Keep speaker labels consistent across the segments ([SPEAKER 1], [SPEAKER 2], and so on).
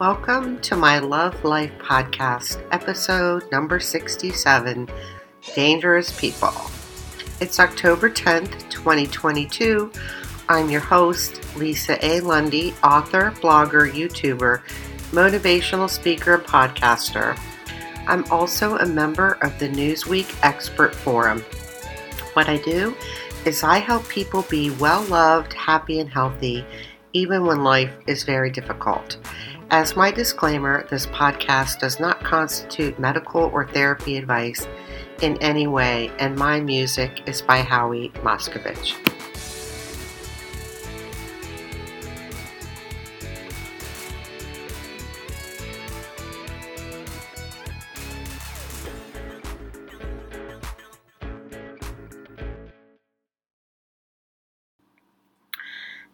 [SPEAKER 1] Welcome to my Love Life podcast, episode number 67 Dangerous People. It's October 10th, 2022. I'm your host, Lisa A. Lundy, author, blogger, YouTuber, motivational speaker, and podcaster. I'm also a member of the Newsweek Expert Forum. What I do is I help people be well loved, happy, and healthy, even when life is very difficult. As my disclaimer, this podcast does not constitute medical or therapy advice in any way, and my music is by Howie Moscovich.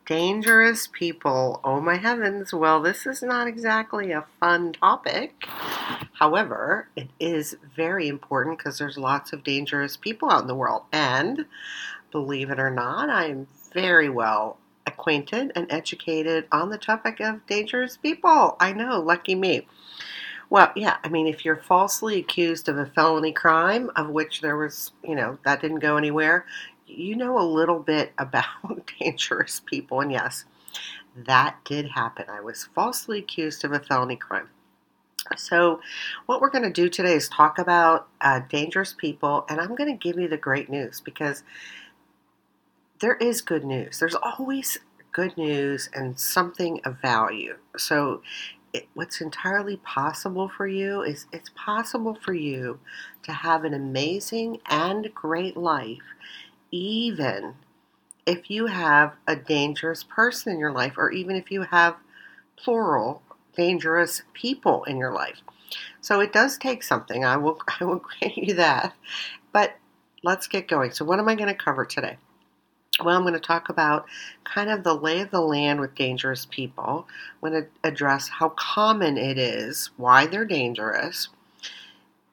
[SPEAKER 1] Dangerous people. Oh my heavens. Well, this is not exactly a fun topic. However, it is very important because there's lots of dangerous people out in the world. And believe it or not, I am very well acquainted and educated on the topic of dangerous people. I know, lucky me. Well, yeah, I mean, if you're falsely accused of a felony crime, of which there was, you know, that didn't go anywhere, you know a little bit about dangerous people. And yes, that did happen. I was falsely accused of a felony crime. So, what we're going to do today is talk about uh, dangerous people, and I'm going to give you the great news because there is good news. There's always good news and something of value. So, it, what's entirely possible for you is it's possible for you to have an amazing and great life even if you have a dangerous person in your life, or even if you have plural dangerous people in your life. So it does take something. I will I will grant you that. But let's get going. So what am I going to cover today? Well, I'm going to talk about kind of the lay of the land with dangerous people. I'm going to address how common it is, why they're dangerous,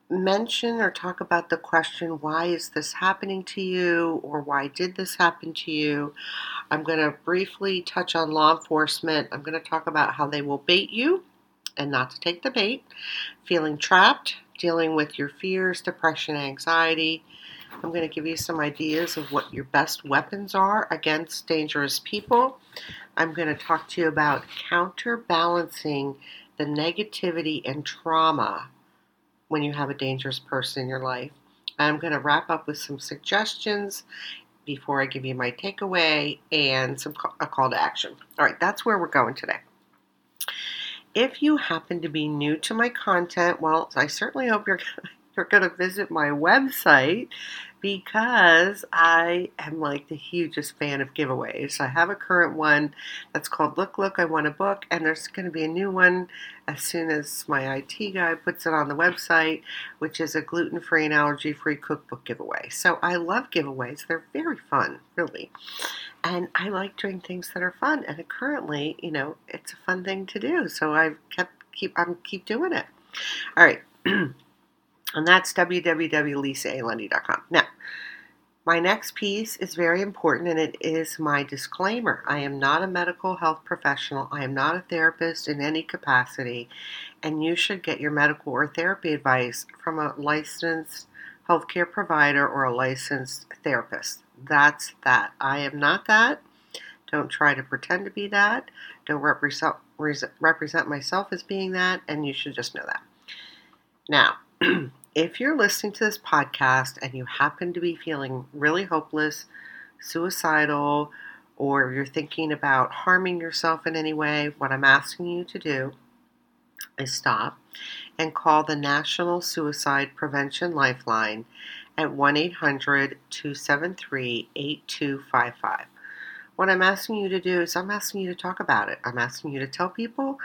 [SPEAKER 1] mention or talk about the question, why is this happening to you, or why did this happen to you? I'm going to briefly touch on law enforcement. I'm going to talk about how they will bait you and not to take the bait, feeling trapped, dealing with your fears, depression, anxiety. I'm going to give you some ideas of what your best weapons are against dangerous people. I'm going to talk to you about counterbalancing the negativity and trauma when you have a dangerous person in your life. I'm going to wrap up with some suggestions before I give you my takeaway and some a call to action. All right, that's where we're going today. If you happen to be new to my content, well, I certainly hope you're you're going to visit my website because I am like the hugest fan of giveaways. I have a current one that's called Look Look I Want a Book, and there's going to be a new one as soon as my IT guy puts it on the website, which is a gluten free and allergy free cookbook giveaway. So I love giveaways, they're very fun, really. And I like doing things that are fun, and currently, you know, it's a fun thing to do. So I've kept keep I'm keep doing it. All right. And that's www.lisaalundy.com. Now, my next piece is very important and it is my disclaimer. I am not a medical health professional. I am not a therapist in any capacity, and you should get your medical or therapy advice from a licensed healthcare provider or a licensed therapist. That's that. I am not that. Don't try to pretend to be that. Don't represent represent myself as being that, and you should just know that. Now, if you're listening to this podcast and you happen to be feeling really hopeless, suicidal, or you're thinking about harming yourself in any way, what I'm asking you to do is stop and call the National Suicide Prevention Lifeline at 1 800 273 8255. What I'm asking you to do is, I'm asking you to talk about it. I'm asking you to tell people.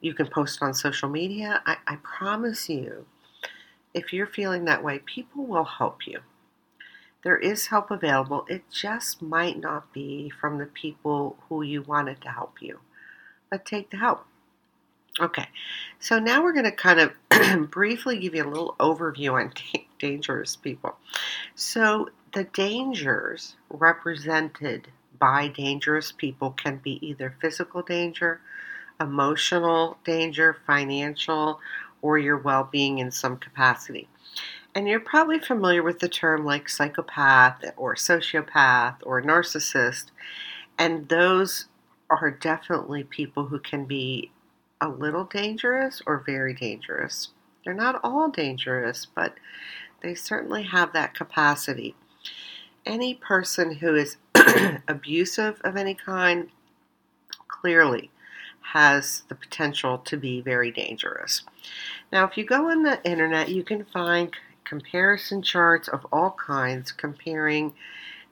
[SPEAKER 1] You can post on social media. I, I promise you, if you're feeling that way, people will help you. There is help available. It just might not be from the people who you wanted to help you. But take the help. Okay, so now we're going to kind of briefly give you a little overview on dangerous people. So, the dangers represented by dangerous people can be either physical danger, emotional danger, financial, or your well being in some capacity. And you're probably familiar with the term like psychopath or sociopath or narcissist. And those are definitely people who can be a little dangerous or very dangerous. They're not all dangerous, but they certainly have that capacity. Any person who is abusive of any kind clearly has the potential to be very dangerous. Now, if you go on the internet, you can find comparison charts of all kinds comparing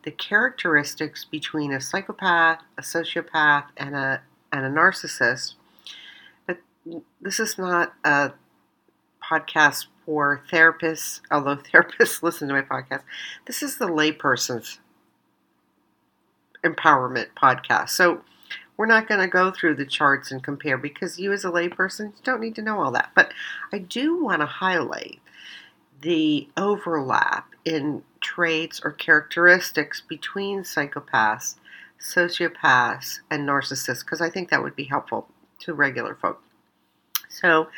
[SPEAKER 1] the characteristics between a psychopath, a sociopath, and a, and a narcissist. But this is not a podcast for therapists, although therapists listen to my podcast. This is the layperson's empowerment podcast. So we're not going to go through the charts and compare because you, as a layperson, don't need to know all that. But I do want to highlight the overlap in traits or characteristics between psychopaths, sociopaths, and narcissists because I think that would be helpful to regular folk. So,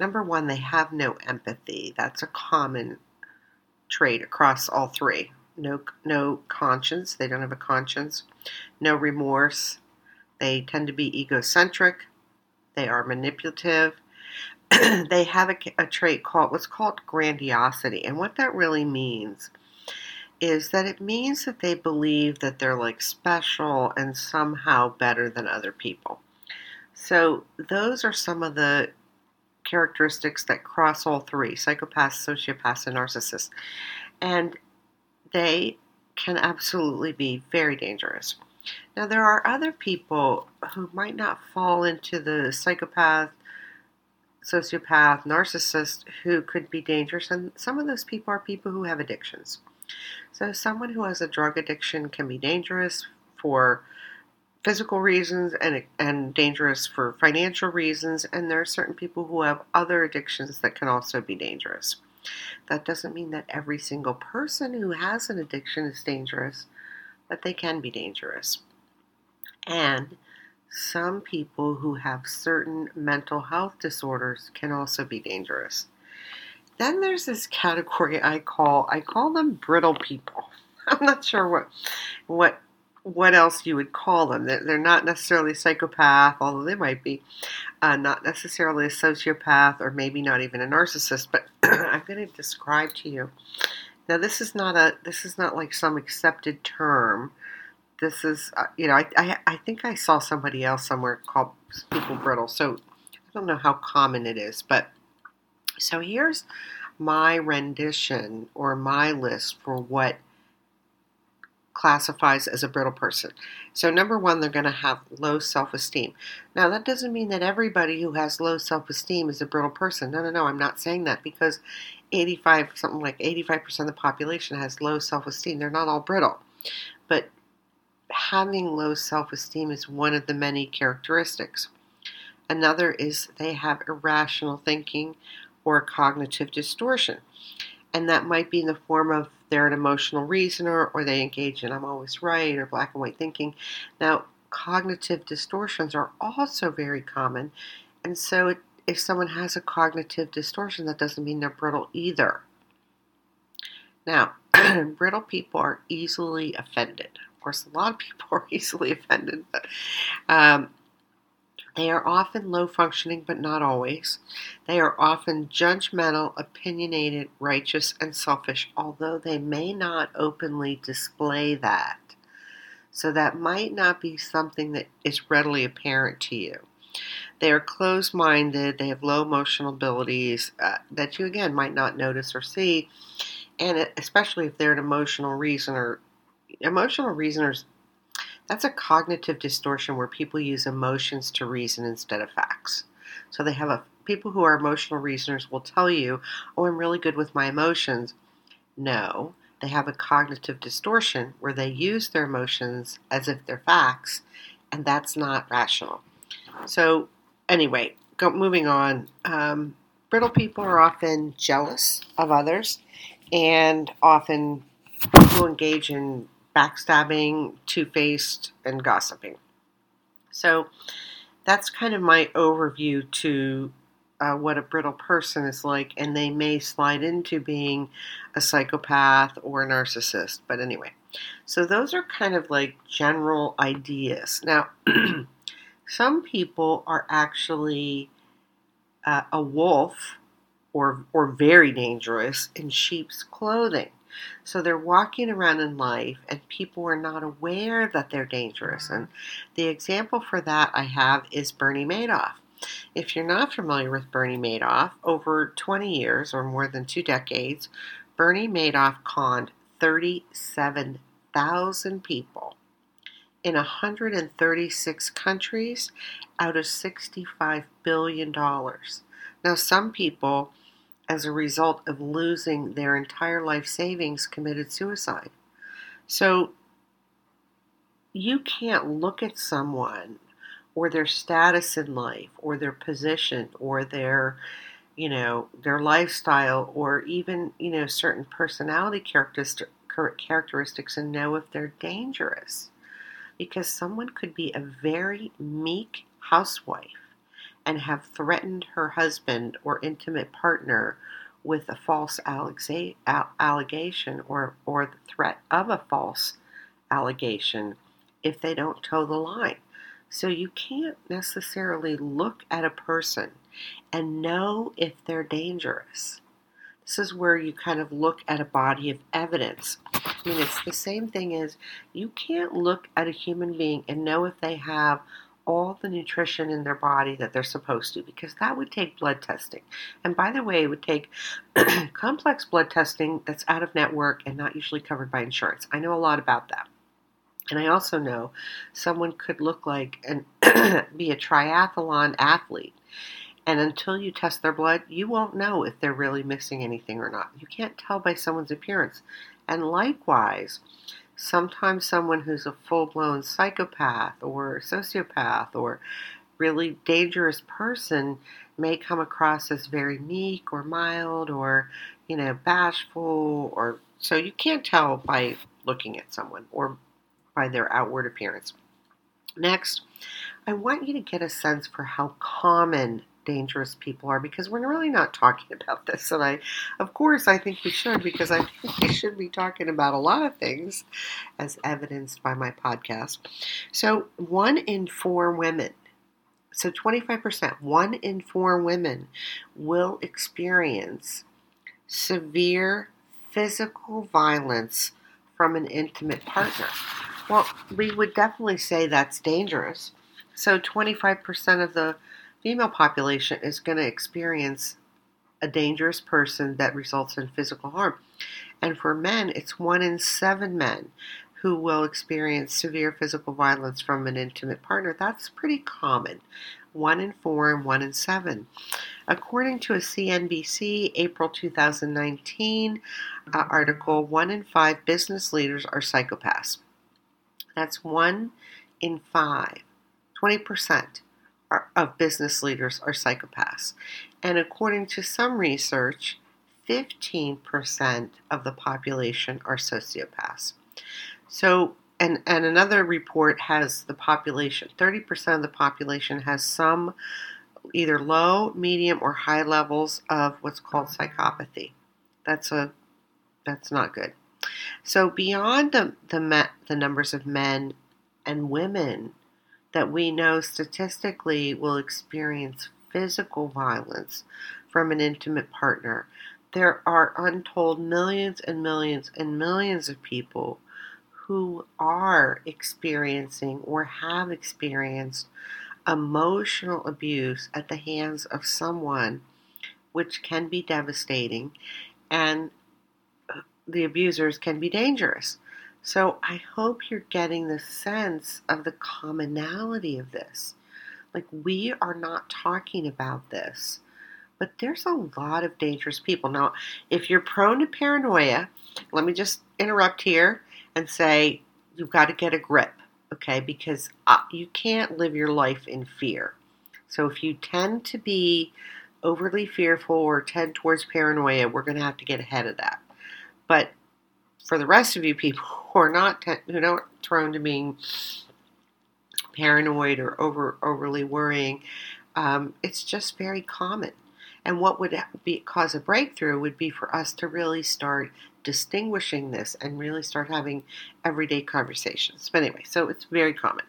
[SPEAKER 1] number one, they have no empathy. That's a common trait across all three. No, no conscience. They don't have a conscience. No remorse. They tend to be egocentric. They are manipulative they have a, a trait called what's called grandiosity. And what that really means is that it means that they believe that they're like special and somehow better than other people. So, those are some of the characteristics that cross all three psychopaths, sociopaths, and narcissists. And they can absolutely be very dangerous. Now, there are other people who might not fall into the psychopath, sociopath, narcissist who could be dangerous, and some of those people are people who have addictions. So, someone who has a drug addiction can be dangerous for physical reasons and, and dangerous for financial reasons, and there are certain people who have other addictions that can also be dangerous. That doesn't mean that every single person who has an addiction is dangerous, but they can be dangerous. And some people who have certain mental health disorders can also be dangerous. Then there's this category I call I call them brittle people. I'm not sure what what what else you would call them. They're not necessarily psychopath, although they might be. Uh, not necessarily a sociopath, or maybe not even a narcissist. But I'm going to describe to you. Now, this is not a this is not like some accepted term this is, uh, you know, I, I, I think I saw somebody else somewhere called people brittle. So I don't know how common it is, but so here's my rendition or my list for what classifies as a brittle person. So, number one, they're going to have low self esteem. Now, that doesn't mean that everybody who has low self esteem is a brittle person. No, no, no, I'm not saying that because 85, something like 85% of the population has low self esteem. They're not all brittle. But having low self esteem is one of the many characteristics. Another is they have irrational thinking or cognitive distortion. And that might be in the form of they're an emotional reasoner or they engage in I'm always right or black and white thinking. Now, cognitive distortions are also very common. And so, it, if someone has a cognitive distortion, that doesn't mean they're brittle either. Now, brittle people are easily offended Of course, a lot of people are easily offended, but um, they are often low functioning, but not always. They are often judgmental, opinionated, righteous, and selfish, although they may not openly display that. So that might not be something that is readily apparent to you. They are closed minded, they have low emotional abilities uh, that you, again, might not notice or see. And especially if they're an emotional reasoner, emotional reasoners that's a cognitive distortion where people use emotions to reason instead of facts. So they have a people who are emotional reasoners will tell you, "Oh, I'm really good with my emotions." No, they have a cognitive distortion where they use their emotions as if they're facts, and that's not rational. So, anyway, go, moving on. Um, brittle people are often jealous of others and often will engage in backstabbing, two faced, and gossiping. So that's kind of my overview to uh, what a brittle person is like, and they may slide into being a psychopath or a narcissist. But anyway, so those are kind of like general ideas. Now, some people are actually uh, a wolf or, or very dangerous in sheep's clothing. So they're walking around in life and people are not aware that they're dangerous. And the example for that I have is Bernie Madoff. If you're not familiar with Bernie Madoff, over 20 years or more than two decades, Bernie Madoff conned 37,000 people in 136 countries out of $65 billion. Now, some people, as a result of losing their entire life savings, committed suicide. So, you can't look at someone or their status in life or their position or their you know their lifestyle or even you know certain personality characteristic, characteristics and know if they're dangerous because someone could be a very meek housewife and have threatened her husband or intimate partner with a false allegation or, or the threat of a false allegation if they don't toe the line. So you can't necessarily look at a person and know if they're dangerous. This is where you kind of look at a body of evidence. I mean, it's the same thing as you can't look at a human being and know if they have all the nutrition in their body that they're supposed to because that would take blood testing. And by the way, it would take complex blood testing that's out of network and not usually covered by insurance. I know a lot about that. And I also know someone could look like and be a triathlon athlete. And until you test their blood, you won't know if they're really missing anything or not. You can't tell by someone's appearance. And likewise, sometimes someone who's a full blown psychopath or sociopath or really dangerous person may come across as very meek or mild or, you know, bashful or so you can't tell by looking at someone or by their outward appearance. Next, I want you to get a sense for how common dangerous people are because we're really not talking about this. And I, of course, I think we should because I think we should be talking about a lot of things as evidenced by my podcast. So, one in four women, so 25%, one in four women will experience severe physical violence from an intimate partner. Well, we would definitely say that's dangerous. So 25% of the female population is going to experience a dangerous person that results in physical harm. And for men, it's one in seven men who will experience severe physical violence from an intimate partner. That's pretty common. One in four and one in seven. According to a CNBC April 2019 uh, article, one in five business leaders are psychopaths. That's one in five. 20% of business leaders are psychopaths. And according to some research, 15% of the population are sociopaths. So, and, and another report has the population, 30% of the population has some either low, medium, or high levels of what's called psychopathy. That's a that's not good. So beyond the, the, the numbers of men and women that we know statistically will experience physical violence from an intimate partner, there are untold millions and millions and millions of people who are experiencing or have experienced emotional abuse at the hands of someone, which can be devastating and the abusers can be dangerous. So I hope you're getting the sense of the commonality of this. Like, we are not talking about this, but there's a lot of dangerous people. Now, if you're prone to paranoia, let me just interrupt here and say you've got to get a grip, okay? Because uh, you can't live your life in fear. So if you tend to be overly fearful or tend towards paranoia, we're going to have to get ahead of that. But for the rest of you people who are not who don't prone to being paranoid or over overly worrying, um, it's just very common. And what would be cause a breakthrough would be for us to really start distinguishing this and really start having everyday conversations. But anyway, so it's very common.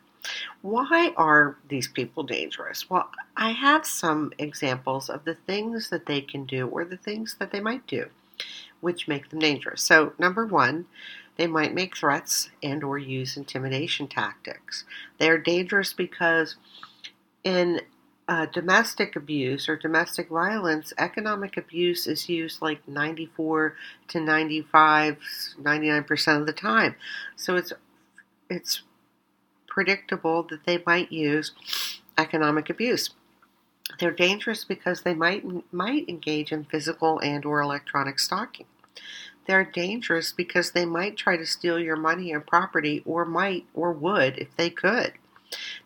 [SPEAKER 1] Why are these people dangerous? Well, I have some examples of the things that they can do or the things that they might do which make them dangerous. So, number 1, they might make threats and or use intimidation tactics. They're dangerous because in uh, domestic abuse or domestic violence, economic abuse is used like 94 to 95, 99% of the time. So it's it's predictable that they might use economic abuse. They're dangerous because they might might engage in physical and or electronic stalking. They're dangerous because they might try to steal your money and property or might or would if they could.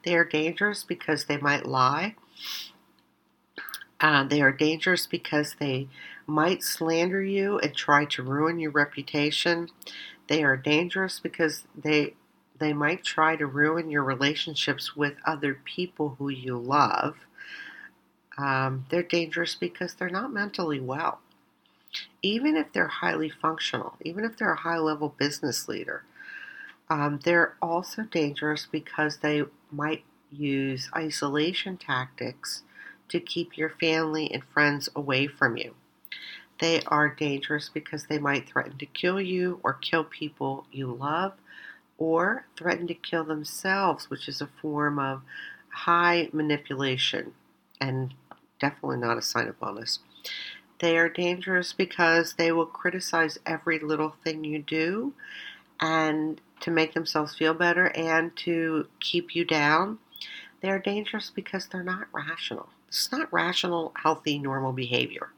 [SPEAKER 1] They are dangerous because they might lie. Uh, they are dangerous because they might slander you and try to ruin your reputation. They are dangerous because they they might try to ruin your relationships with other people who you love. Um, they're dangerous because they're not mentally well. Even if they're highly functional, even if they're a high level business leader, um, they're also dangerous because they might use isolation tactics to keep your family and friends away from you. They are dangerous because they might threaten to kill you or kill people you love or threaten to kill themselves, which is a form of high manipulation and definitely not a sign of wellness. They are dangerous because they will criticize every little thing you do and to make themselves feel better and to keep you down. They are dangerous because they're not rational. It's not rational, healthy, normal behavior.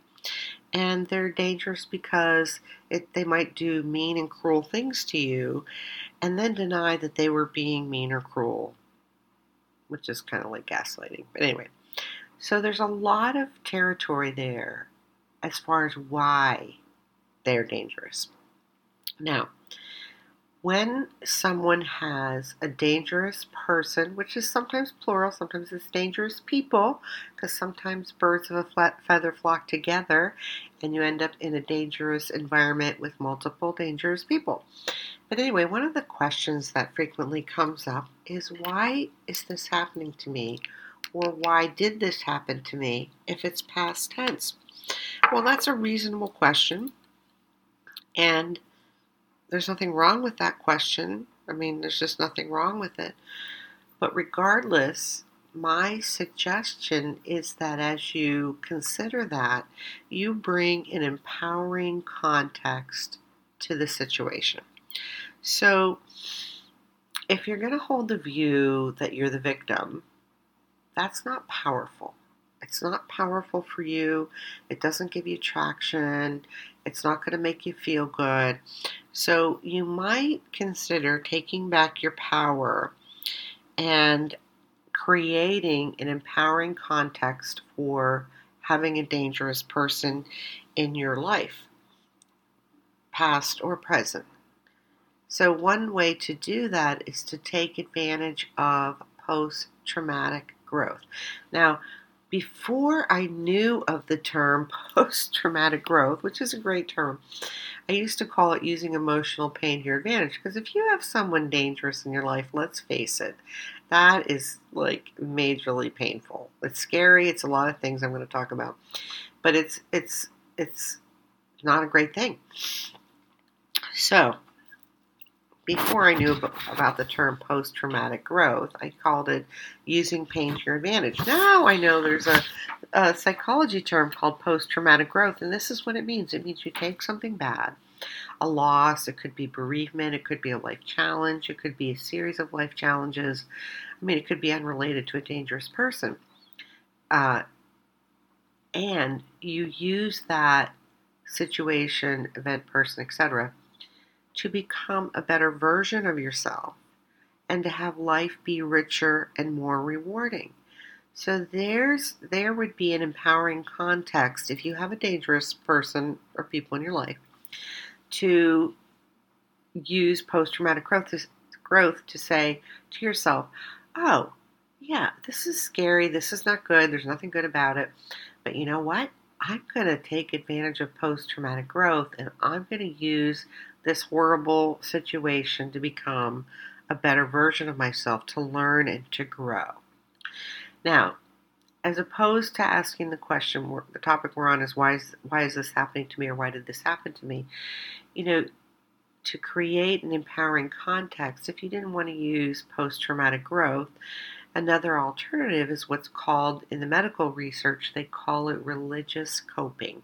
[SPEAKER 1] And they're dangerous because it, they might do mean and cruel things to you and then deny that they were being mean or cruel, which is kind of like gaslighting. But anyway, so there's a lot of territory there as far as why they're dangerous. Now, when someone has a dangerous person, which is sometimes plural, sometimes it's dangerous people, because sometimes birds of a feather flock together and you end up in a dangerous environment with multiple dangerous people. But anyway, one of the questions that frequently comes up is why is this happening to me? Or why did this happen to me if it's past tense? Well, that's a reasonable question. And there's nothing wrong with that question. I mean, there's just nothing wrong with it. But regardless, my suggestion is that as you consider that, you bring an empowering context to the situation. So, if you're going to hold the view that you're the victim, that's not powerful. It's not powerful for you. It doesn't give you traction. It's not going to make you feel good. So you might consider taking back your power and creating an empowering context for having a dangerous person in your life, past or present. So, one way to do that is to take advantage of post traumatic growth. Now, before I knew of the term post traumatic growth, which is a great term, I used to call it using emotional pain to your advantage. Because if you have someone dangerous in your life, let's face it, that is like majorly painful. It's scary. It's a lot of things I'm going to talk about, but it's it's it's not a great thing. So before I knew about the term post traumatic growth, I called it using pain to your advantage. Now I know there's a, a psychology term called post traumatic growth, and this is what it means it means you take something bad, a loss, it could be bereavement, it could be a life challenge, it could be a series of life challenges. I mean, it could be unrelated to a dangerous person. Uh, and you use that situation, event, person, etc to become a better version of yourself and to have life be richer and more rewarding. So there's there would be an empowering context if you have a dangerous person or people in your life to use post traumatic growth to, growth to say to yourself, oh, yeah, this is scary. This is not good. There's nothing good about it. But you know what? I'm going to take advantage of post traumatic growth and I'm going to use this horrible situation to become a better version of myself, to learn and to grow. Now, as opposed to asking the question, the topic we're on is why is why is this happening to me or why did this happen to me? You know, to create an empowering context, if you didn't want to use post traumatic growth, another alternative is what's called in the medical research, they call it religious coping.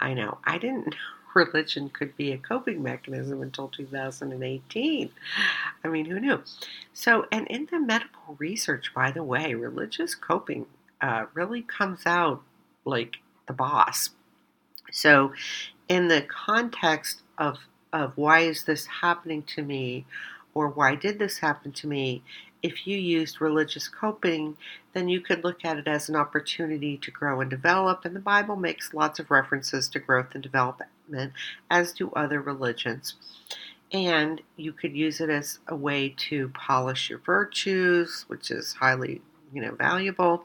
[SPEAKER 1] I know, I didn't know religion could be a coping mechanism until 2018. I mean, who knew? So, and in the medical research, by the way, religious coping uh, really comes out like the boss. So, in the context of of why is this happening to me or why did this happen to me, if you used religious coping, then you could look at it as an opportunity to grow and develop. And the Bible makes lots of references to growth and as do other religions. And you could use it as a way to polish your virtues, which is highly you know valuable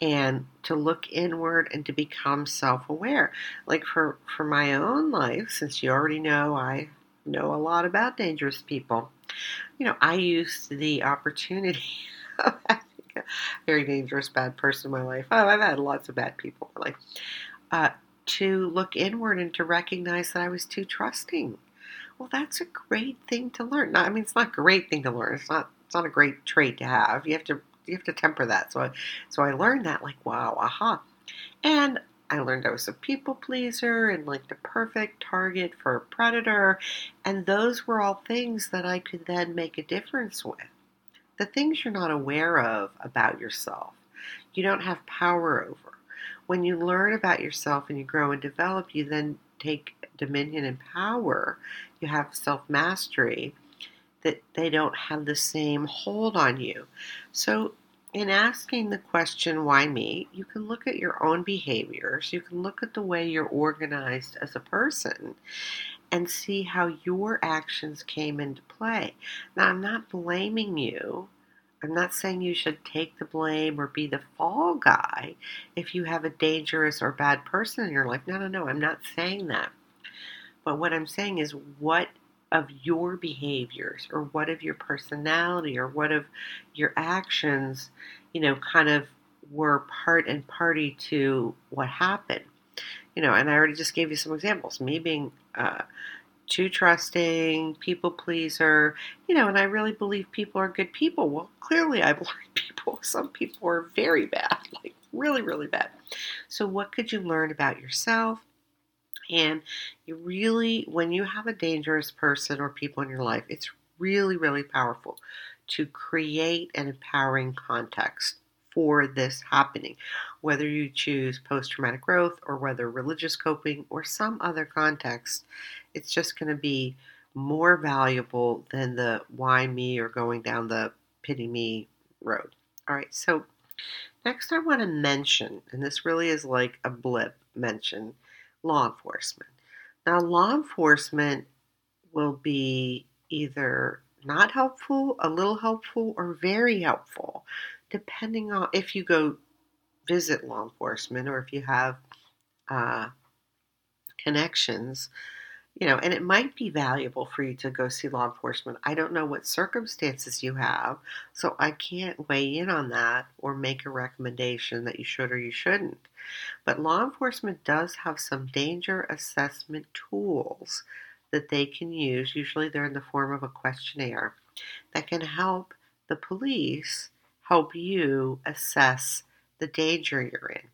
[SPEAKER 1] and to look inward and to become self-aware. Like for for my own life since you already know i know a lot about dangerous people you know i used the opportunity of very dangerous bad person in my life. Oh i've had lots of bad people in my life. Uh, to look inward and to recognize that i was too trusting. Well that's a great thing to learn. I mean it's not a great thing to learn. It's not it's not a great trait to have. You have to you have to temper that. So I, so I learned that like wow, aha, and I learned I was a people pleaser and like the perfect target for a predator, and those were all things that I could then make a difference with. The things you're not aware of about yourself, you don't have power over. When you learn about yourself and you grow and develop, you then take dominion and power. You have self mastery that they don't have the same hold on you. So in asking the question, why me, you can look at your own behaviors, you can look at the way you're organized as a person, and see how your actions came into play. Now, I'm not blaming you. I'm not saying you should take the blame or be the fall guy if you have a dangerous or bad person in your life. No, no, no, I'm not saying that. But what I'm saying is, what of your behaviors or what of your personality or what of your actions, you know, kind of were part and party to what happened. You know, and I already just gave you some examples. Me being uh, too trusting, people pleaser, you know, and I really believe people are good people. Well, clearly I've learned people, some people are very bad, like really, really bad. So, what could you learn about yourself? And you really, when you have a dangerous person or people in your life, it's really, really powerful to create an empowering context for this happening. Whether you choose post traumatic growth or whether religious coping or some other context, it's just going to be more valuable than the why me or going down the pity me road. All right, so next I want to mention, and this really is like a blip mention law enforcement. Now, law enforcement will be either not helpful, a little helpful, or very helpful, depending on if you go visit law enforcement or if you have uh, connections you know, and it might be valuable for you to go see law enforcement. I don't know what circumstances you have, so I can't weigh in on that or make a recommendation that you should or you shouldn't. But law enforcement does have some danger assessment tools that they can use. Usually they're in the form of a questionnaire that can help the police help you assess the danger you're in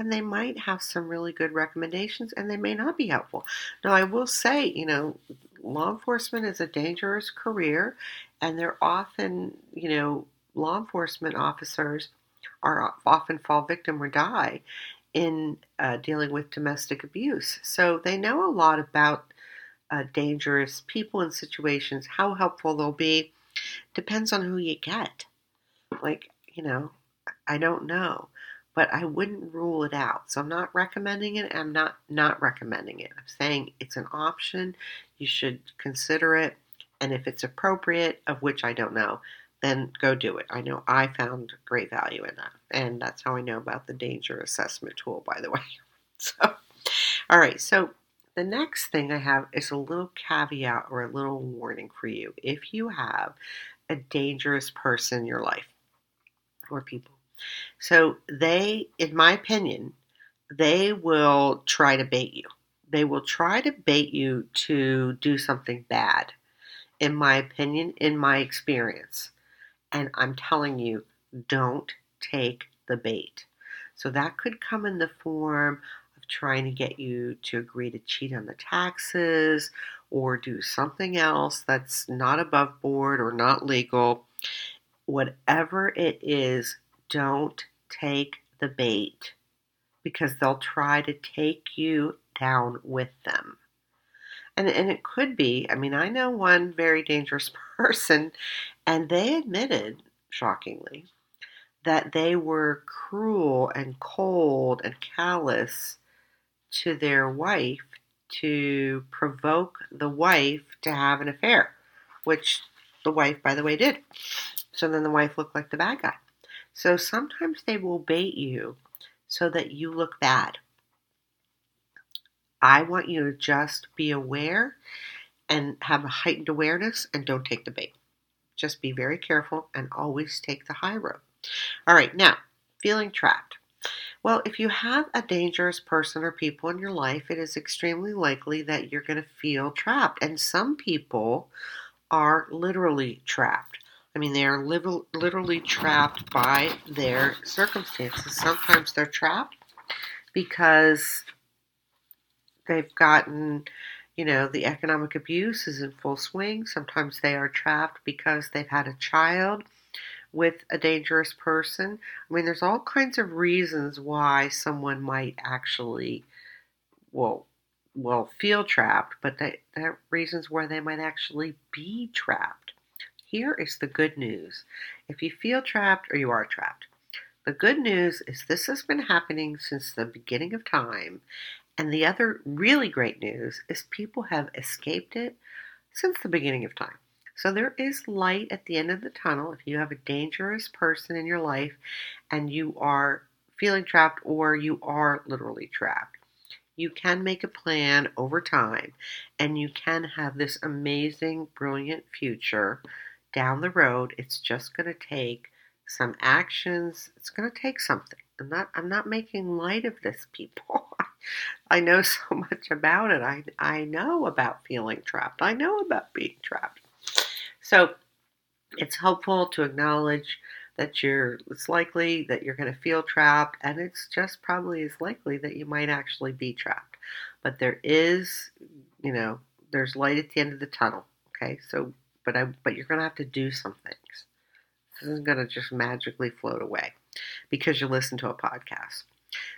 [SPEAKER 1] and they might have some really good recommendations and they may not be helpful. Now, I will say, you know, law enforcement is a dangerous career and they're often, you know, law enforcement officers are often fall victim or die in uh, dealing with domestic abuse. So they know a lot about uh, dangerous people and situations. How helpful they'll be depends on who you get. Like, you know, I don't know but I wouldn't rule it out. So I'm not recommending it. I'm not not recommending it. I'm saying it's an option. you should consider it. And if it's appropriate, of which I don't know, then go do it. I know I found great value in that. And that's how I know about the danger assessment tool, by the way. So, all right. So, the next thing I have is a little caveat or a little warning for you. If you have a dangerous person in your life or people, so they, in my opinion, they will try to bait you. They will try to bait you to do something bad, in my opinion, in my experience. And I'm telling you, don't take the bait. So that could come in the form of trying to get you to agree to cheat on the taxes or do something else that's not above board or not legal. Whatever it is, don't take the bait because they'll try to take you down with them. And, and it could be, I mean, I know one very dangerous person, and they admitted, shockingly, that they were cruel and cold and callous to their wife to provoke the wife to have an affair, which the wife, by the way, did. So then the wife looked like the bad guy. So sometimes they will bait you so that you look bad. I want you to just be aware and have a heightened awareness and don't take the bait. Just be very careful and always take the high road. All right, now, feeling trapped. Well, if you have a dangerous person or people in your life, it is extremely likely that you're going to feel trapped. And some people are literally trapped. I mean, they are literally trapped by their circumstances. Sometimes they're trapped because they've gotten, you know, the economic abuse is in full swing. Sometimes they are trapped because they've had a child with a dangerous person. I mean, there's all kinds of reasons why someone might actually, well, well, feel trapped, but there are reasons where they might actually be trapped. Here is the good news. If you feel trapped or you are trapped, the good news is this has been happening since the beginning of time. And the other really great news is people have escaped it since the beginning of time. So there is light at the end of the tunnel if you have a dangerous person in your life and you are feeling trapped or you are literally trapped. You can make a plan over time and you can have this amazing, brilliant future down the road. It's just going to take some actions. It's going to take something. I'm not I'm not making light of this people. I know so much about it. I I know about feeling trapped. I know about being trapped. So it's helpful to acknowledge that you're it's likely that you're going to feel trapped and it's just probably as likely that you might actually be trapped. But there is, you know, there's light at the end of the tunnel. Okay? So but I but you're to have to do some things. This isn't to just magically float away because you listen to a podcast.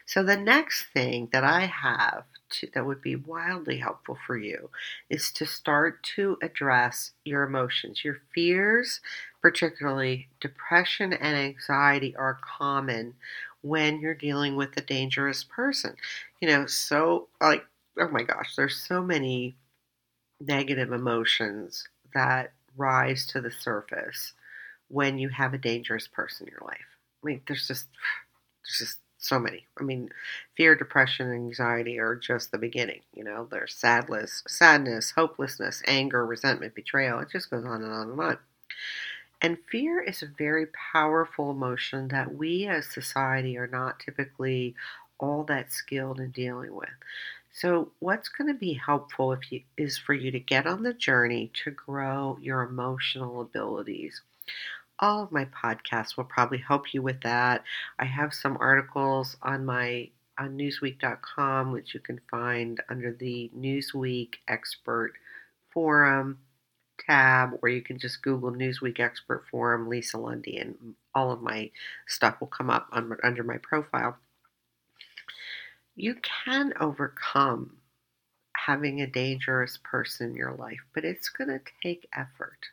[SPEAKER 1] So the next thing that I have to, that would be wildly helpful for you is to start to address your emotions. Your fears, particularly depression and anxiety, are common when you're dealing with a dangerous person. You know, so like, oh my gosh, there's so many negative emotions that rise to the surface when you have a dangerous person in your life. I mean, there's just there's just so many. I mean, fear, depression, anxiety are just the beginning. You know, there's sadness, sadness, hopelessness, anger, resentment, betrayal. It just goes on and on and on. And fear is a very powerful emotion that we as society are not typically all that skilled in dealing with. So, what's going to be helpful if you, is for you to get on the journey to grow your emotional abilities all of my podcasts will probably help you with that. I have some articles on my on newsweek.com which you can find under the Newsweek Expert Forum tab or you can just Google Newsweek Expert Forum Lisa Lundy and all of my stuff will come up under my profile. You can overcome having a dangerous person in your life, but it's going to take effort.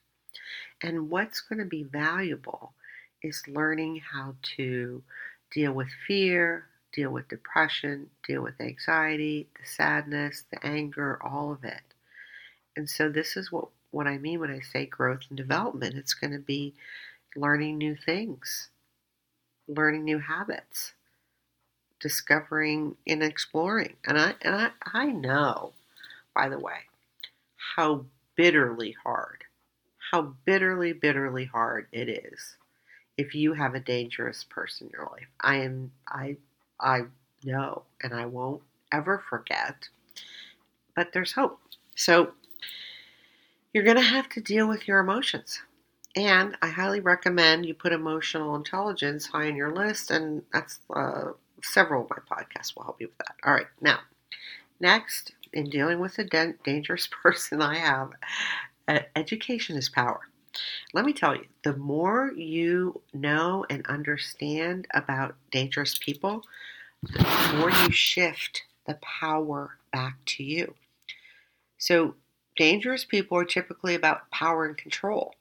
[SPEAKER 1] And what's going to be valuable is learning how to deal with fear, deal with depression, deal with anxiety, the sadness, the anger, all of it. And so this is what, what I mean when I say growth and development. It's going to be learning new things, learning new habits, discovering and exploring. And I and I, I know, by the way, how bitterly hard, how bitterly, bitterly hard it is if you have a dangerous person in your life. I am I I know and I won't ever forget. But there's hope. So you're going to have to deal with your emotions. And I highly recommend you put emotional intelligence high on your list, and that's uh, several of my podcasts will help you with that. All right, now, next, in dealing with a de- dangerous person I have, uh, education is power. Let me tell you, the more you know and understand about dangerous people, the more you shift the power back to you. So, dangerous people are typically about power and control.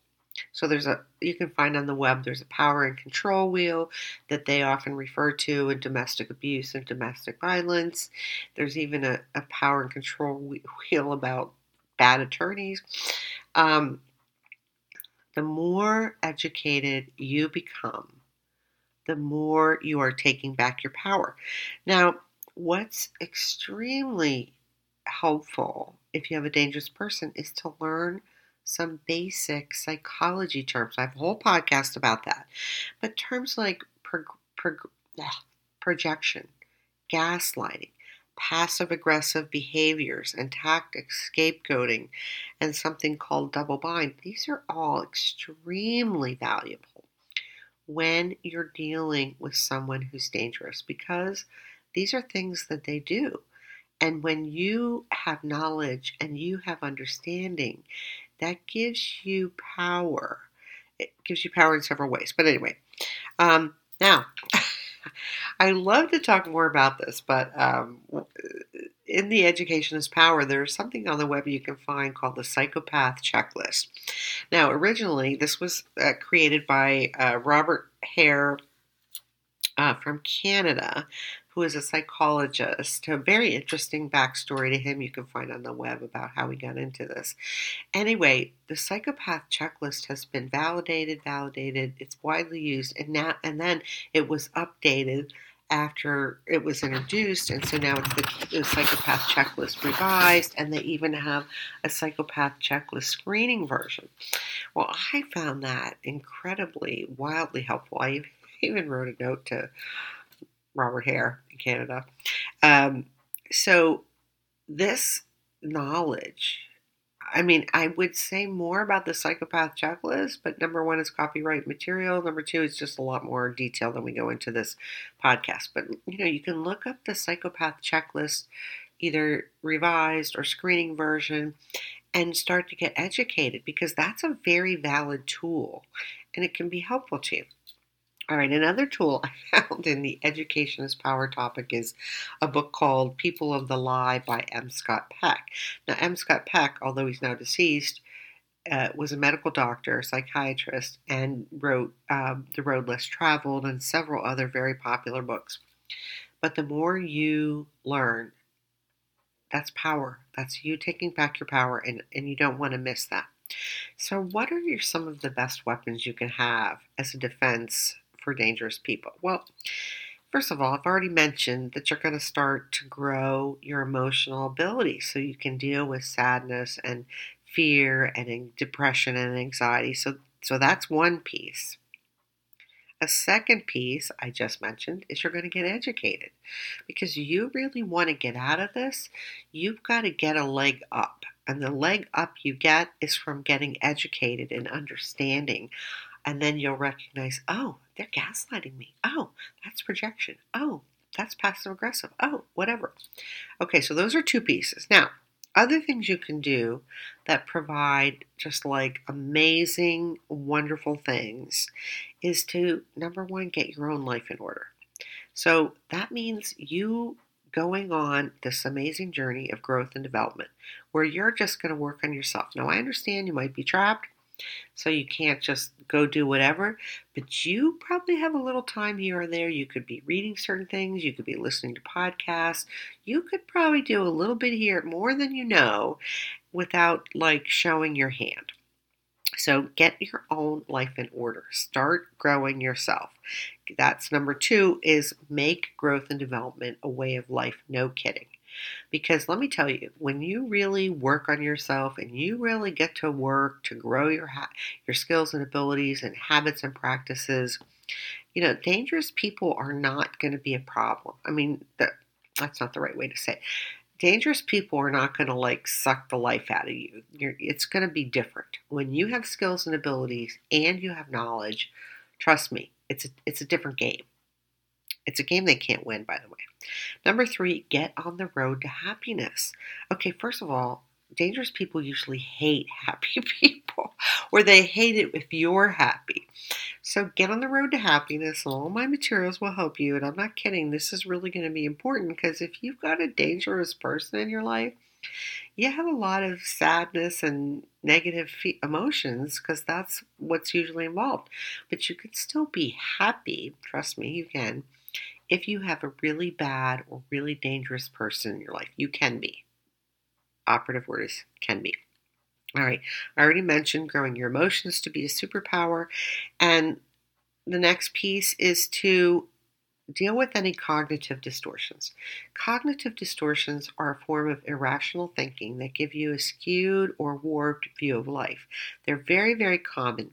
[SPEAKER 1] So there's a you can find on the web there's a power and control wheel that they often refer to in domestic abuse and domestic violence. There's even a, a power and control wheel about bad attorneys. Um, the more educated you become, the more you are taking back your power. Now, what's extremely helpful if you have a dangerous person is to learn some basic psychology terms. I have a whole podcast about that. But terms like pro, projection, gaslighting, passive aggressive behaviors and tactics, scapegoating, and something called double bind, these are all extremely valuable when you're dealing with someone who's dangerous because these are things that they do. And when you have knowledge and you have understanding, that gives you power. It gives you power in several ways. But anyway, um, now, I love to talk more about this, but um, in the Education is Power, there's something on the web you can find called the Psychopath Checklist. Now, originally, this was uh, created by uh, Robert Hare uh, from Canada, who is a psychologist. A very interesting backstory to him you can find on the web about how he got into this. Anyway, the psychopath checklist has been validated, validated, it's widely used, and now and then it was updated after it was introduced, and so now it's the, the, psychopath checklist revised, and they even have a psychopath checklist screening version. Well, I found that incredibly, wildly helpful. I even wrote a note to Robert Hare in Canada. Um, so this knowledge, I mean, I would say more about the psychopath checklist, but number one is copyright material. Number two is just a lot more detail than we go into this podcast. But you know, you can look up the psychopath checklist, either revised or screening version, and start to get educated because that's a very valid tool and it can be helpful to you. All right, another tool I found in the Education is Power topic is a book called People of the Lie by M. Scott Peck. Now, M. Scott Peck, although he's now deceased, uh, was a medical doctor, psychiatrist, and wrote um, The Road Less Traveled and several other very popular books. But the more you learn, that's power. That's you taking back your power, and, and you don't want to miss that. So, what are your, some of the best weapons you can have as a defense for dangerous people? Well, first of all, I've already mentioned that you're going to start to grow your emotional ability so you can deal with sadness and fear and depression and anxiety. So, so that's one piece. A second piece I just mentioned is you're going to get educated because you really want to get out of this. You've got to get a leg up. And the leg up you get is from getting educated and understanding and then you'll recognize, oh, they're gaslighting me. Oh, that's projection. Oh, that's passive aggressive. Oh, whatever. Okay, so those are two pieces. Now, other things you can do that provide just like amazing, wonderful things is to number one, get your own life in order. So that means you going on this amazing journey of growth and development where you're just going to work on yourself. Now, I understand you might be trapped. So you can't just go do whatever, but you probably have a little time here or there. You could be reading certain things, you could be listening to podcasts, you could probably do a little bit here more than you know, without like showing your hand. So get your own life in order. Start growing yourself. That's number two is make growth and development a way of life. No kidding. Because let me tell you, when you really work on yourself and you really get to work to grow your ha- your skills and abilities and habits and practices, you know, dangerous people are not going to be a problem. I mean, that, that's not the right way to say it dangerous people are not going to like suck the life out of you. You're, it's going to be different when you have skills and abilities and you have knowledge. Trust me, it's a, it's a different game. It's a game they can't win, by the way. Number three, get on the road to happiness. Okay, first of all, dangerous people usually hate happy people, or they hate it if you're happy. So get on the road to happiness. All my materials will help you. And I'm not kidding. This is really going to be important because if you've got a dangerous person in your life, you have a lot of sadness and negative emotions because that's what's usually involved. But you can still be happy. Trust me, you can. If you have a really bad or really dangerous person in your life, you can be. Operative word is can be. All right, I already mentioned growing your emotions to be a superpower. And the next piece is to deal with any cognitive distortions. Cognitive distortions are a form of irrational thinking that give you a skewed or warped view of life. They're very, very common,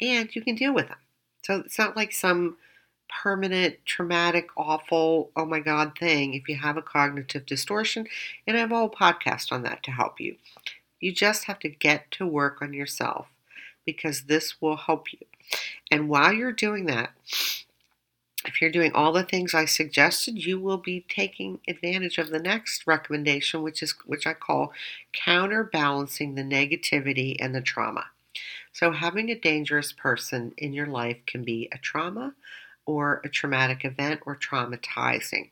[SPEAKER 1] and you can deal with them. So it's not like some permanent, traumatic, awful, oh my God thing if you have a cognitive distortion. And I have a whole podcast on that to help you. You just have to get to work on yourself because this will help you. And while you're doing that, if you're doing all the things I suggested, you will be taking advantage of the next recommendation, which is which I call counterbalancing the negativity and the trauma. So having a dangerous person in your life can be a trauma or a traumatic event or traumatizing.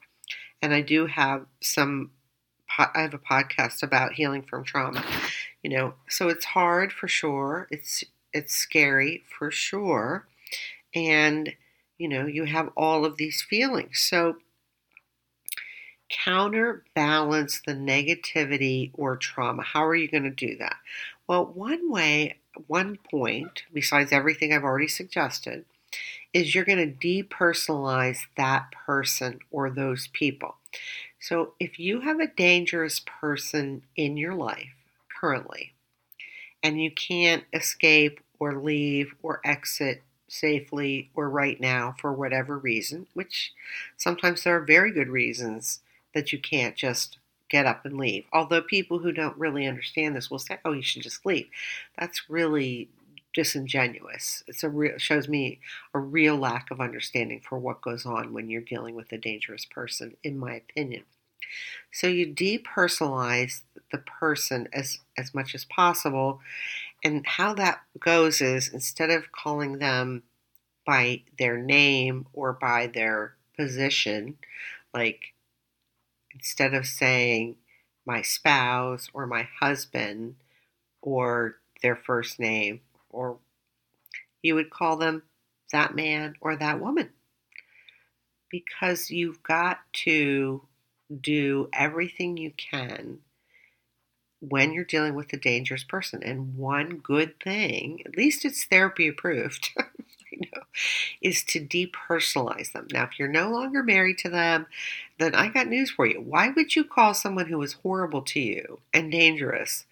[SPEAKER 1] And I do have some I have a podcast about healing from trauma. You know, so it's hard for sure. It's it's scary for sure. And you know, you have all of these feelings. So counterbalance the negativity or trauma. How are you going to do that? Well, one way, one point, besides everything I've already suggested, is you're going to depersonalize that person or those people. So if you have a dangerous person in your life currently, and you can't escape or leave or exit safely or right now for whatever reason, which sometimes there are very good reasons that you can't just get up and leave. Although people who don't really understand this will say, "Oh, you should just leave." That's really disingenuous. It's a real shows me a real lack of understanding for what goes on when you're dealing with a dangerous person, in my opinion. So you depersonalize the person as as much as possible, and how that goes is instead of calling them by their name or by their position, like instead of saying my spouse or my husband or their first name or you would call them that man or that woman. Because you've got to do everything you can when you're dealing with a dangerous person. And one good thing, at least it's therapy approved, know, is to depersonalize them. Now, if you're no longer married to them, then I got news for you. Why would you call someone who is horrible to you and dangerous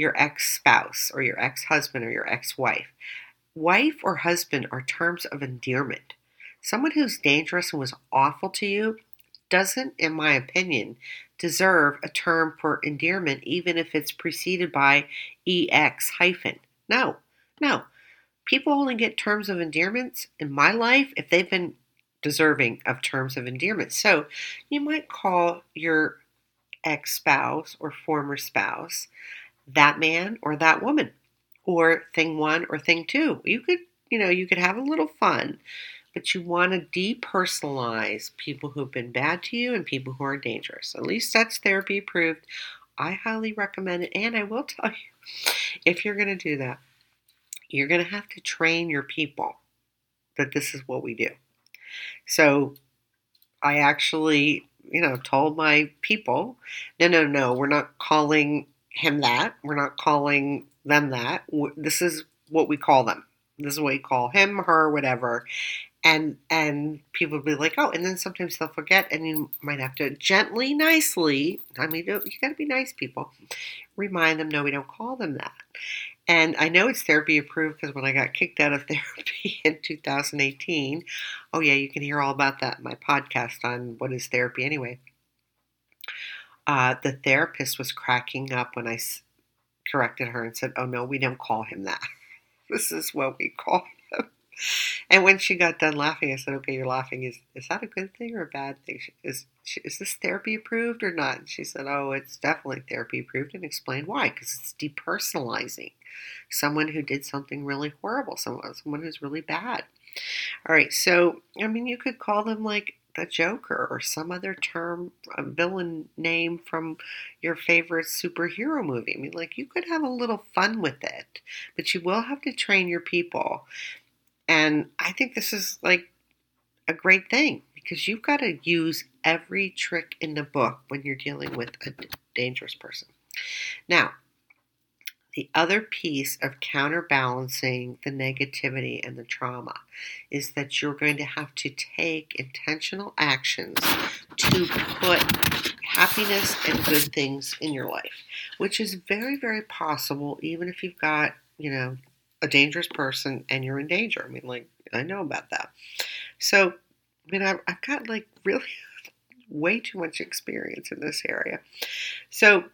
[SPEAKER 1] your ex spouse or your ex husband or your ex wife. Wife or husband are terms of endearment. Someone who's dangerous and was awful to you doesn't, in my opinion, deserve a term for endearment, even if it's preceded by EX hyphen. No, no. People only get terms of endearments in my life if they've been deserving of terms of endearment. So you might call your ex spouse or former spouse that man or that woman or thing one or thing two. You could, you know, you could have a little fun, but you want to depersonalize people who've been bad to you and people who are dangerous. At least that's therapy approved. I highly recommend it. And I will tell you, if you're going to do that, you're going to have to train your people that this is what we do. So I actually, you know, told my people, no, no, no, we're not calling him that. We're not calling them that. This is what we call them. This is what you call him, her, whatever. And and people will be like, oh, and then sometimes they'll forget, and you might have to gently, nicely. I mean, you got to be nice, people. Remind them, no, we don't call them that. And I know it's therapy approved because when I got kicked out of therapy in 2018, oh yeah, you can hear all about that in my podcast on what is therapy anyway. Uh, the therapist was cracking up when I s- corrected her and said, "Oh no, we don't call him that. this is what we call him." And when she got done laughing, I said, "Okay, you're laughing. Is is that a good thing or a bad thing? Is is this therapy approved or not?" And she said, "Oh, it's definitely therapy approved," and explained why. Because it's depersonalizing someone who did something really horrible, someone someone who's really bad. All right, so I mean, you could call them like the Joker or some other term, a villain name from your favorite superhero movie. I mean, like you could have a little fun with it, but you will have to train your people. And I think this is like a great thing because you've got to use every trick in the book when you're dealing with a dangerous person. Now, the other piece of counterbalancing the negativity and the trauma is that you're going to have to take intentional actions to put happiness and good things in your life, which is very, very possible even if you've got, you know, a dangerous person and you're in danger. I mean, like, I know about that. So, I mean, I've, I've got like really way too much experience in this area. So,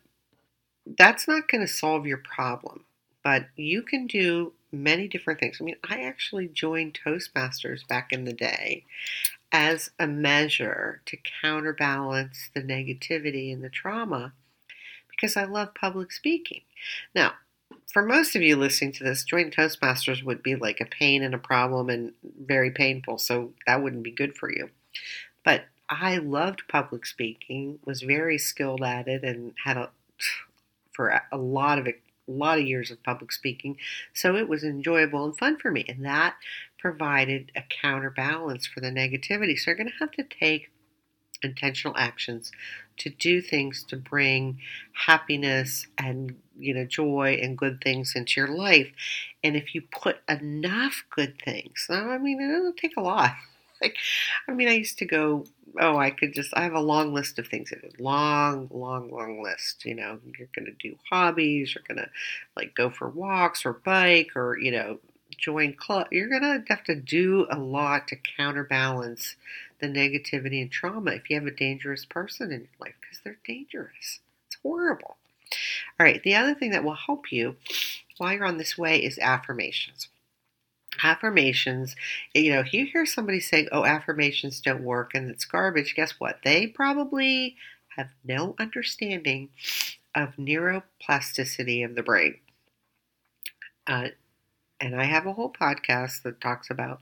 [SPEAKER 1] that's not going to solve your problem, but you can do many different things. I mean, I actually joined Toastmasters back in the day as a measure to counterbalance the negativity and the trauma because I love public speaking. Now, for most of you listening to this, joining Toastmasters would be like a pain and a problem and very painful, so that wouldn't be good for you. But I loved public speaking, was very skilled at it, and had a for a lot of a lot of years of public speaking. So it was enjoyable and fun for me, and that provided a counterbalance for the negativity. So you're going to have to take intentional actions to do things to bring happiness and you know joy and good things into your life and if you put enough good things i mean it doesn't take a lot like, I mean, I used to go, oh, I could just, I have a long list of things. A long, long, long list. You know, you're going to do hobbies, you're going to like go for walks or bike or, you know, join club. You're going to have to do a lot to counterbalance the negativity and trauma if you have a dangerous person in your life because they're dangerous. It's horrible. All right, the other thing that will help you while you're on this way is affirmations affirmations. You know if you hear somebody say oh affirmations don't work and it's garbage guess what? They probably have no understanding of neuroplasticity of the brain. Uh, and i have a whole podcast that talks about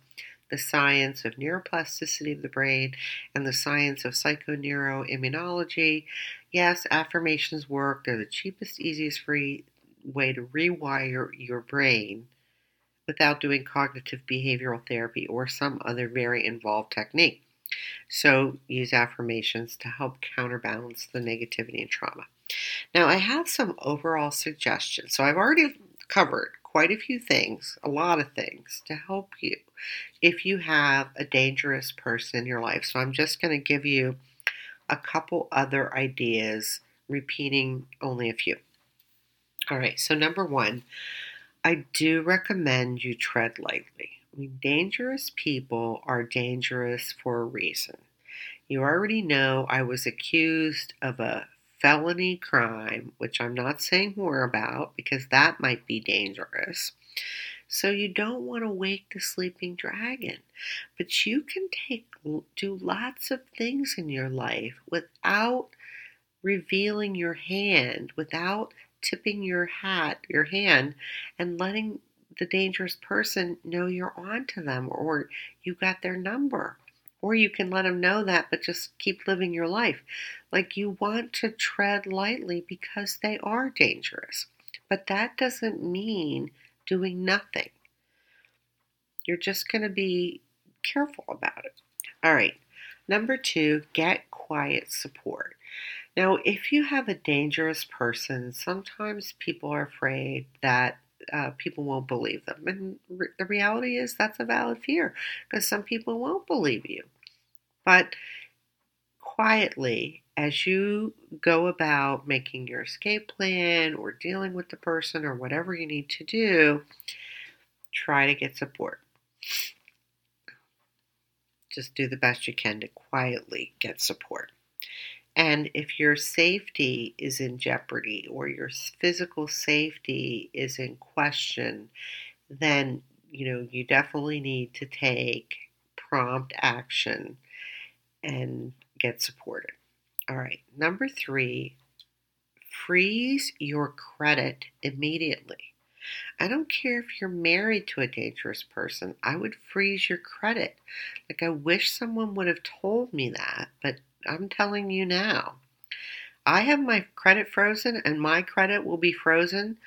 [SPEAKER 1] the science of neuroplasticity of the brain and the science of psychoneuroimmunology. Yes affirmations work. They're the cheapest easiest free way to rewire your brain without doing cognitive behavioral therapy or some other very involved technique. So, use affirmations to help counterbalance the negativity and trauma. Now, I have some overall suggestions. So, I've already covered quite a few things, a lot of things to help you if you have a dangerous person in your life. So, I'm just going to give you a couple other ideas, repeating only a few. All right, so number one, I do recommend you tread lightly. I mean, dangerous people are dangerous for a reason. You already know I was accused of a felony crime, which I'm not saying more about because that might be dangerous. So you don't want to wake the sleeping dragon. But you can take do lots of things in your life without revealing your hand, without tipping your hat, your hand, and letting the dangerous person know you're on to them or you got their number. Or you can let them know that, but just keep living your life. Like you want to tread lightly because they are dangerous. But that doesn't mean doing nothing. You're just going to be careful about it. All right. Number two, get quiet support. Now, if you have a dangerous person, sometimes people are afraid that uh, people won't believe them. And re- the reality is that's a valid fear because some people won't believe you. But quietly, as you go about making your escape plan or dealing with the person or whatever you need to do, try to get support. Just do the best you can to quietly get support. And if your safety is in jeopardy or your physical safety is in question, then you know you definitely need to take prompt action and get supported. All right, number three, freeze your credit immediately. I don't care if you're married to a dangerous person, I would freeze your credit. Like, I wish someone would have told me that, but I'm telling you now. I have my credit frozen, and my credit will be frozen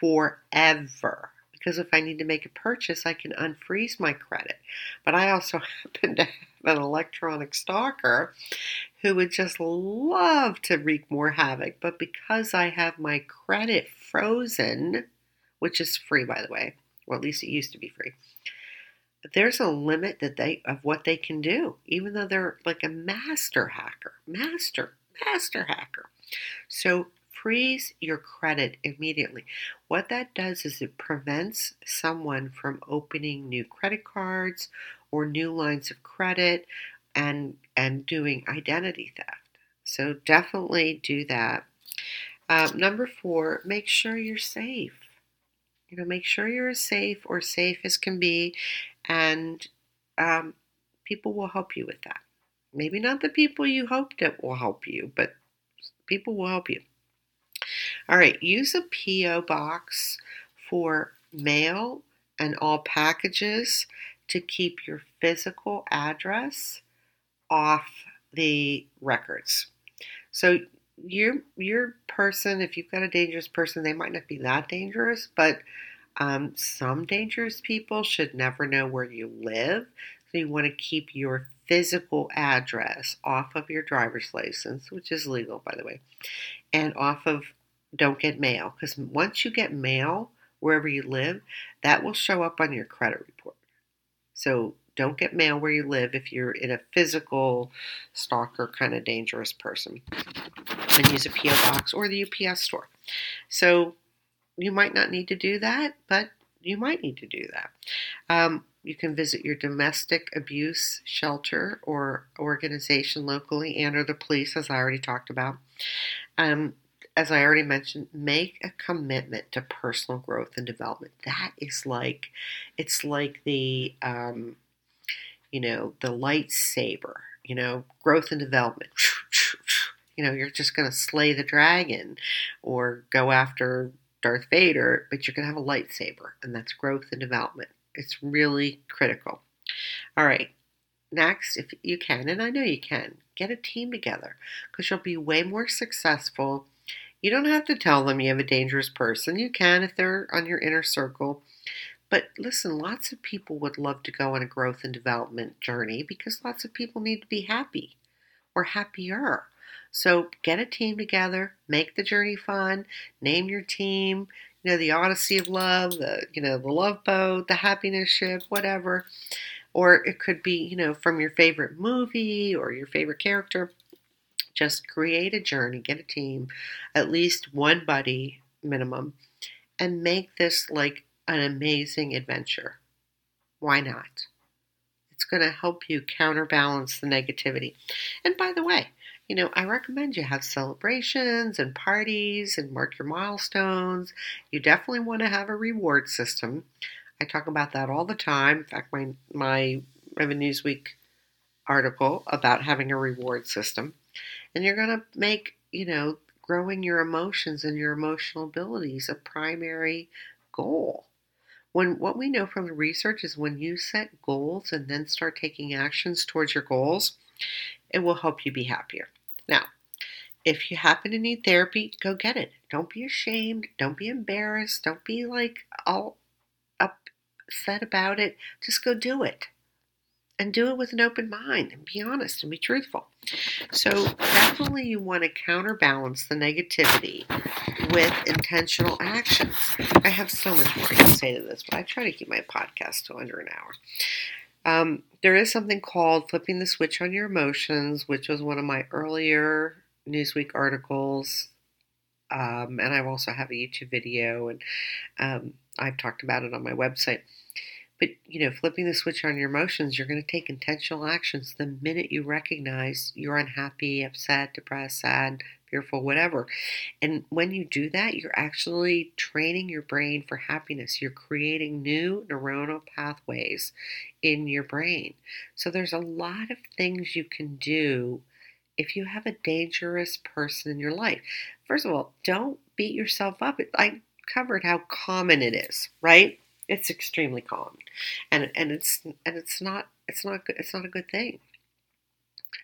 [SPEAKER 1] forever. Because if I need to make a purchase, I can unfreeze my credit. But I also happen to have an electronic stalker who would just love to wreak more havoc. But because I have my credit frozen, which is free, by the way, or at least it used to be free, there's a limit that they of what they can do, even though they're like a master hacker, master, master hacker. So freeze your credit immediately. What that does is it prevents someone from opening new credit cards or new lines of credit and and doing identity theft. So definitely do that. Um, number four, make sure you're safe. You know, make sure you're as safe or safe as can be, and um, people will help you with that. Maybe not the people you hoped it will help you, but people will help you. All right, use a P.O. box for mail and all packages to keep your physical address off the records. So your your person, if you've got a dangerous person, they might not be that dangerous, but um, some dangerous people should never know where you live. So you want to keep your physical address off of your driver's license, which is legal, by the way, and off of don't get mail. Because once you get mail wherever you live, that will show up on your credit report. So don't get mail where you live if you're in a physical stalker kind of dangerous person. And use a PO box or the UPS store. So you might not need to do that, but you might need to do that. Um, you can visit your domestic abuse shelter or organization locally and or the police, as I already talked about. Um, as I already mentioned, make a commitment to personal growth and development. That is like, it's like the, um, you know, the lightsaber, you know, growth and development. You know, you're just going to slay the dragon or go after Darth Vader, but you're going to have a lightsaber, and that's growth and development. It's really critical. All right, next, if you can, and I know you can, get a team together because you'll be way more successful. You don't have to tell them you have a dangerous person. You can if they're on your inner circle. But listen, lots of people would love to go on a growth and development journey because lots of people need to be happy or happier. So get a team together, make the journey fun, name your team, you know, the Odyssey of Love, the you know, the love boat, the happiness ship, whatever. Or it could be, you know, from your favorite movie or your favorite character. Just create a journey, get a team, at least one buddy minimum, and make this like an amazing adventure. Why not? It's going to help you counterbalance the negativity. And by the way, you know, I recommend you have celebrations and parties and mark your milestones. You definitely want to have a reward system. I talk about that all the time. In fact, my my Raven Newsweek article about having a reward system. And you're going to make, you know, growing your emotions and your emotional abilities a primary goal. When what we know from the research is when you set goals and then start taking actions towards your goals, it will help you be happier. Now, if you happen to need therapy, go get it. Don't be ashamed. Don't be embarrassed. Don't be like all upset about it. Just go do it. and do it with an open mind and be honest and be truthful. So, definitely, you want to counterbalance the negativity with intentional actions. I have so much more to say to this, but I try to keep my podcast to under an hour. Um, there is something called flipping the switch on your emotions, which was one of my earlier Newsweek articles. Um, and I also have a YouTube video, and um, I've talked about it on my website. But, you know, flipping the switch on your emotions, you're going to take intentional actions the minute you recognize you're unhappy, upset, depressed, sad, fearful, whatever. And when you do that, you're actually training your brain for happiness. You're creating new neuronal pathways in your brain. So there's a lot of things you can do if you have a dangerous person in your life. First of all, don't beat yourself up. I covered how common it is, right? It's extremely common, and and it's and it's not it's not it's not a good thing.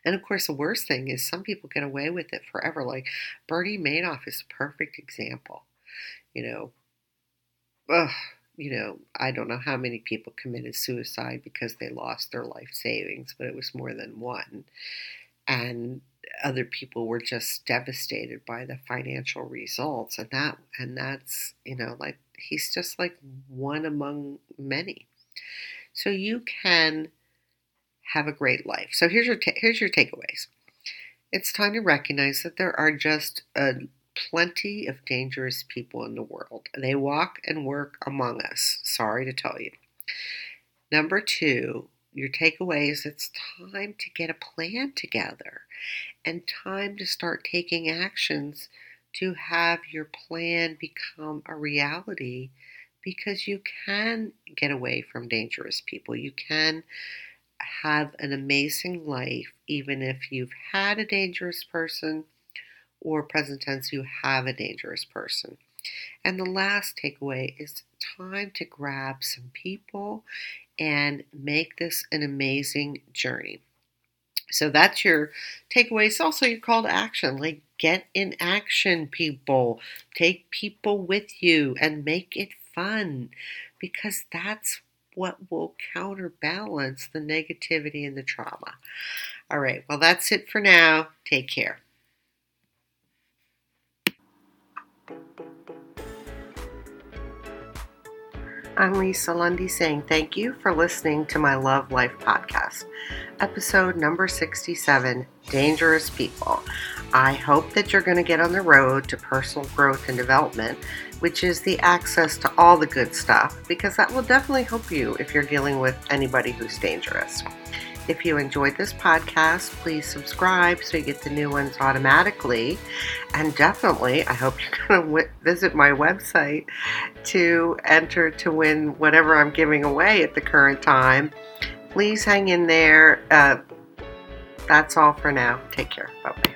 [SPEAKER 1] And of course, the worst thing is some people get away with it forever. Like Bernie Madoff is a perfect example. You know, ugh, you know, I don't know how many people committed suicide because they lost their life savings, but it was more than one. And other people were just devastated by the financial results and that and that's you know like he's just like one among many so you can have a great life. So here's your ta- here's your takeaways. It's time to recognize that there are just a plenty of dangerous people in the world. They walk and work among us. Sorry to tell you. Number two your takeaway is it's time to get a plan together and time to start taking actions to have your plan become a reality because you can get away from dangerous people. You can have an amazing life even if you've had a dangerous person or present tense you have a dangerous person. And the last takeaway is time to grab some people and make this an amazing journey. So that's your takeaway. It's also your call to action. Like, get in action, people. Take people with you and make it fun because that's what will counterbalance the negativity and the trauma. All right, well, that's it for now. Take care. I'm Lisa Lundy saying thank you for listening to my Love Life podcast, episode number 67 Dangerous People. I hope that you're going to get on the road to personal growth and development, which is the access to all the good stuff, because that will definitely help you if you're dealing with anybody who's dangerous. If you enjoyed this podcast, please subscribe so you get the new ones automatically. And definitely, I hope you're going to w- visit my website to enter to win whatever I'm giving away at the current time. Please hang in there. Uh, that's all for now. Take care. Bye bye.